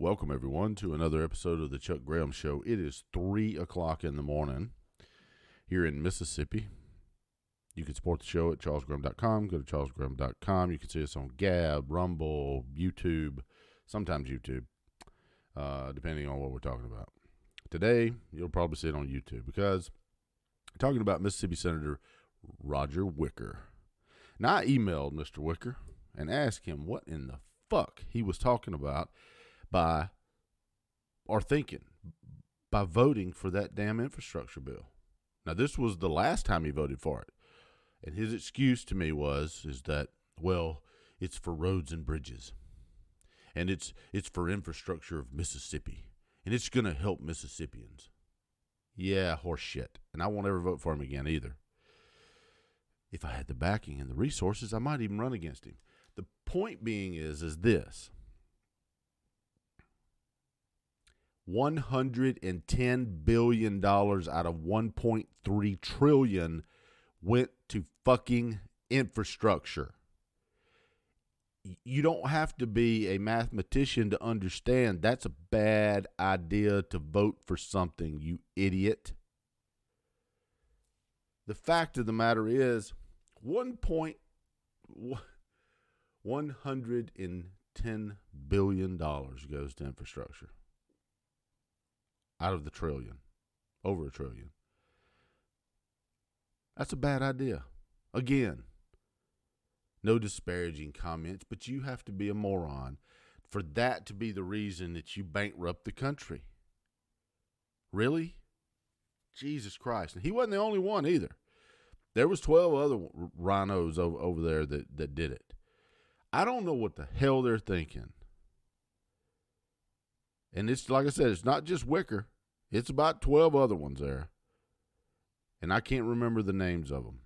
Welcome, everyone, to another episode of the Chuck Graham Show. It is 3 o'clock in the morning here in Mississippi. You can support the show at charlesgraham.com. Go to charlesgraham.com. You can see us on Gab, Rumble, YouTube, sometimes YouTube, uh, depending on what we're talking about. Today, you'll probably see it on YouTube because talking about Mississippi Senator Roger Wicker. Now, I emailed Mr. Wicker and asked him what in the fuck he was talking about by or thinking by voting for that damn infrastructure bill. Now, this was the last time he voted for it. And his excuse to me was is that well, it's for roads and bridges. And it's it's for infrastructure of Mississippi. And it's going to help Mississippians. Yeah, horse shit. And I won't ever vote for him again either. If I had the backing and the resources, I might even run against him. The point being is is this. 110 billion dollars out of 1.3 trillion went to fucking infrastructure. You don't have to be a mathematician to understand that's a bad idea to vote for something, you idiot. The fact of the matter is, one point one hundred and ten billion dollars goes to infrastructure out of the trillion, over a trillion. That's a bad idea. Again, no disparaging comments, but you have to be a moron for that to be the reason that you bankrupt the country. Really? Jesus Christ. And he wasn't the only one either. There was 12 other rhinos over, over there that, that did it. I don't know what the hell they're thinking. And it's like I said, it's not just Wicker. It's about 12 other ones there. And I can't remember the names of them.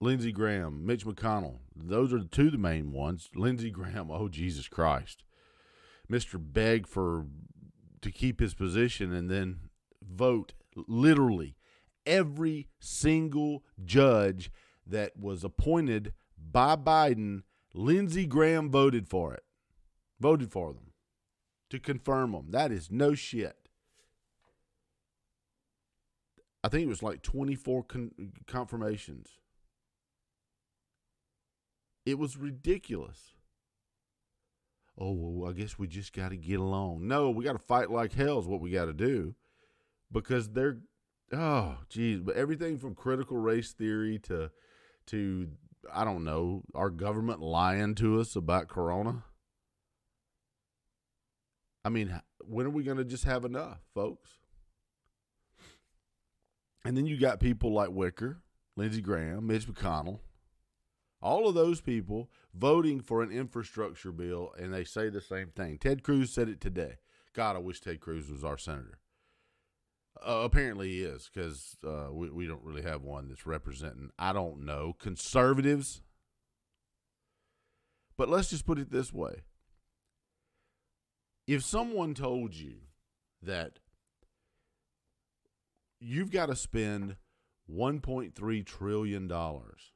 Lindsey Graham, Mitch McConnell. Those are the two the main ones. Lindsey Graham, oh Jesus Christ. Mr. Beg for to keep his position and then vote literally every single judge that was appointed by Biden, Lindsey Graham voted for it. Voted for them to confirm them. That is no shit. I think it was like 24 con- confirmations. It was ridiculous. Oh, well, I guess we just got to get along. No, we got to fight like hell, is what we got to do. Because they're, oh, geez, but everything from critical race theory to, to, I don't know, our government lying to us about Corona. I mean, when are we going to just have enough, folks? And then you got people like Wicker, Lindsey Graham, Mitch McConnell, all of those people voting for an infrastructure bill, and they say the same thing. Ted Cruz said it today. God, I wish Ted Cruz was our senator. Uh, apparently he is because uh, we, we don't really have one that's representing, I don't know, conservatives. But let's just put it this way if someone told you that you've got to spend 1.3 trillion dollars.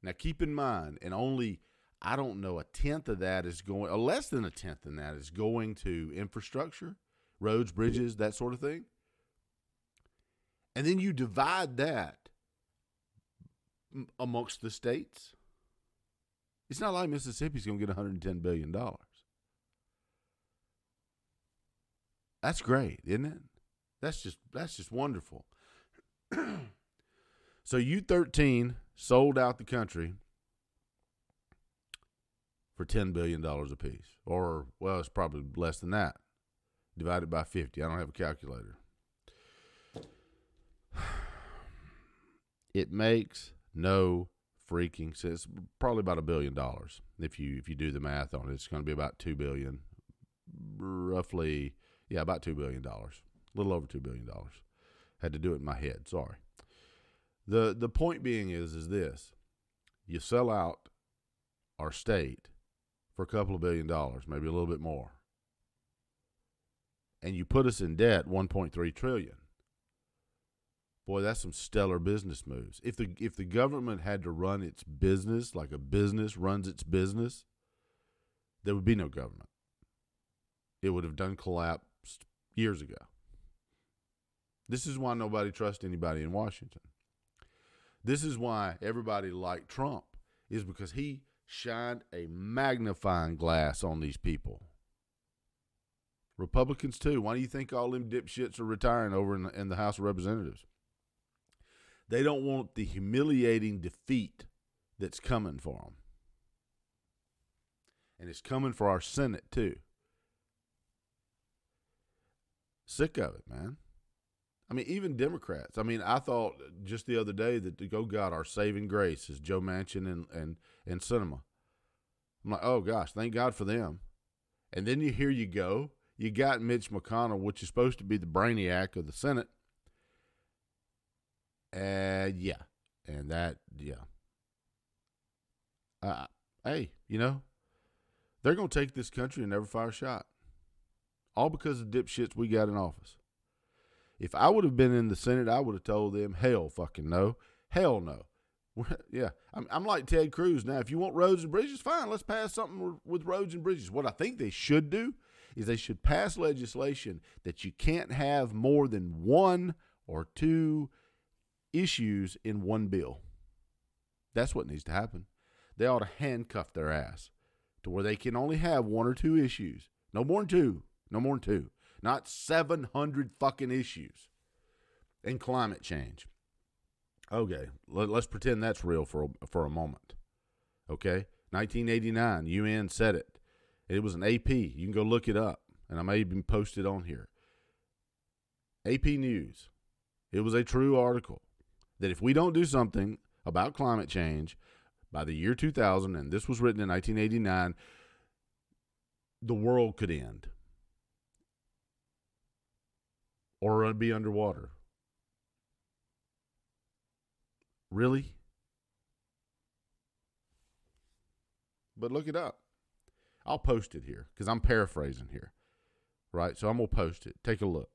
Now keep in mind and only i don't know a tenth of that is going or less than a tenth of that is going to infrastructure roads bridges that sort of thing. And then you divide that amongst the states it's not like Mississippi's going to get 110 billion dollars. That's great, isn't it? That's just that's just wonderful. so U13 sold out the country for 10 billion dollars a piece or well it's probably less than that divided by 50. I don't have a calculator. It makes no freaking sense. Probably about a billion dollars if you if you do the math on it. It's going to be about two billion, roughly. Yeah, about two billion dollars, a little over two billion dollars. Had to do it in my head. Sorry. the The point being is is this: you sell out our state for a couple of billion dollars, maybe a little bit more, and you put us in debt one point three trillion boy, that's some stellar business moves. If the if the government had to run its business like a business runs its business, there would be no government. It would have done collapsed years ago. This is why nobody trusts anybody in Washington. This is why everybody liked Trump, is because he shined a magnifying glass on these people. Republicans too. Why do you think all them dipshits are retiring over in the, in the House of Representatives? They don't want the humiliating defeat that's coming for them. And it's coming for our Senate too. Sick of it, man. I mean, even Democrats. I mean, I thought just the other day that go God, our saving grace is Joe Manchin and and and Sinema. I'm like, oh gosh, thank God for them. And then you here you go, you got Mitch McConnell, which is supposed to be the brainiac of the Senate. And yeah, and that yeah. Uh, hey, you know, they're gonna take this country and never fire a shot, all because of dipshits we got in office. If I would have been in the Senate, I would have told them, hell fucking no. Hell no. yeah, I'm, I'm like Ted Cruz now. If you want roads and bridges, fine. Let's pass something with roads and bridges. What I think they should do is they should pass legislation that you can't have more than one or two issues in one bill. That's what needs to happen. They ought to handcuff their ass to where they can only have one or two issues. No more than two. No more than two not 700 fucking issues. And climate change. Okay, let, us pretend that's real for a, for a moment. Okay, 1989, UN said it. It was an AP. You can go look it up, and I may even post it on here. AP News. It was a true article that if we don't do something about climate change by the year 2000, and this was written in 1989, the world could end or be underwater. Really? But look it up. I'll post it here because I'm paraphrasing here. Right? So I'm going to post it. Take a look.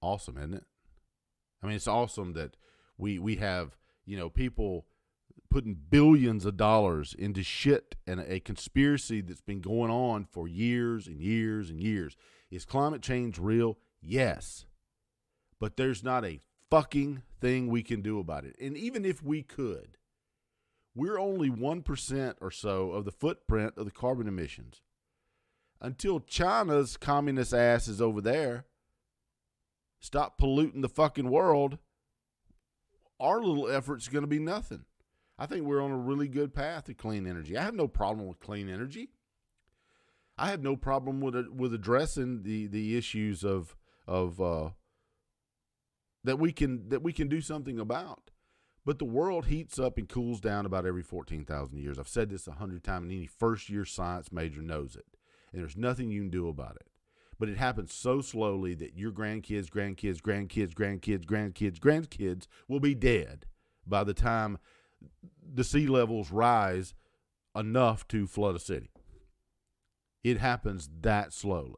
Awesome, isn't it? I mean, it's awesome that we we have, you know, people putting billions of dollars into shit and a conspiracy that's been going on for years and years and years. Is climate change real? Yes. But there's not a fucking thing we can do about it. And even if we could, we're only 1% or so of the footprint of the carbon emissions. Until China's communist ass is over there, stop polluting the fucking world, our little effort's going to be nothing. I think we're on a really good path to clean energy. I have no problem with clean energy. I have no problem with with addressing the the issues of of uh, that we can that we can do something about. But the world heats up and cools down about every 14,000 years. I've said this a hundred times, and any first year science major knows it. And there's nothing you can do about it. But it happens so slowly that your grandkids, grandkids, grandkids, grandkids, grandkids, grandkids will be dead by the time the sea levels rise enough to flood a city. It happens that slowly.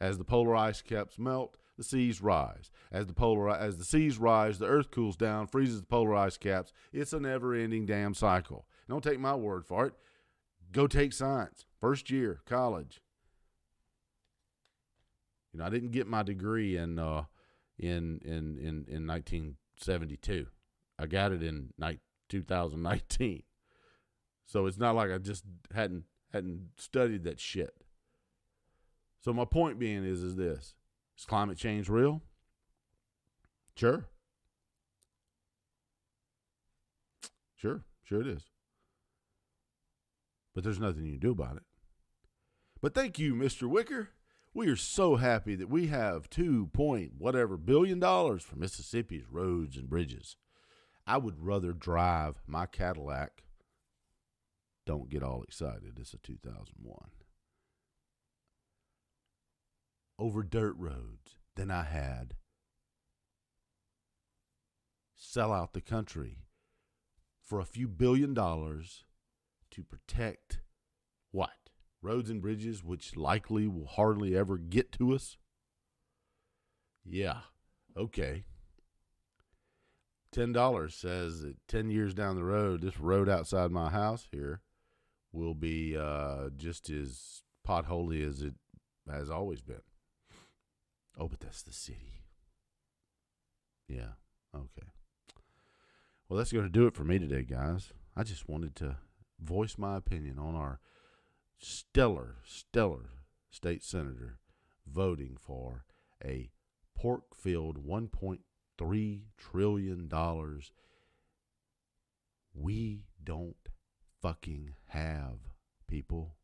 As the polar ice caps melt, the seas rise. As the polar as the seas rise, the earth cools down, freezes the polar ice caps. It's a never-ending damn cycle. Don't take my word for it. Go take science. First year, college. You know, I didn't get my degree in uh, in in in in 1972. I got it in 2019. So it's not like I just hadn't hadn't studied that shit. So my point being is is this. Is climate change real? Sure. Sure, sure it is. But there's nothing you can do about it. But thank you, Mr. Wicker. We are so happy that we have two point whatever billion dollars for Mississippi's roads and bridges. I would rather drive my Cadillac. Don't get all excited. It's a 2001. Over dirt roads than I had sell out the country for a few billion dollars to protect what? Roads and bridges, which likely will hardly ever get to us? Yeah, okay ten dollars says that ten years down the road, this road outside my house here will be uh, just as potholy as it has always been. Oh, but that's the city. Yeah. Okay. Well, that's going to do it for me today, guys. I just wanted to voice my opinion on our stellar, stellar state senator voting for a pork filled $1.3 trillion. We don't fucking have, people.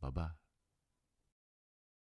Bye bye.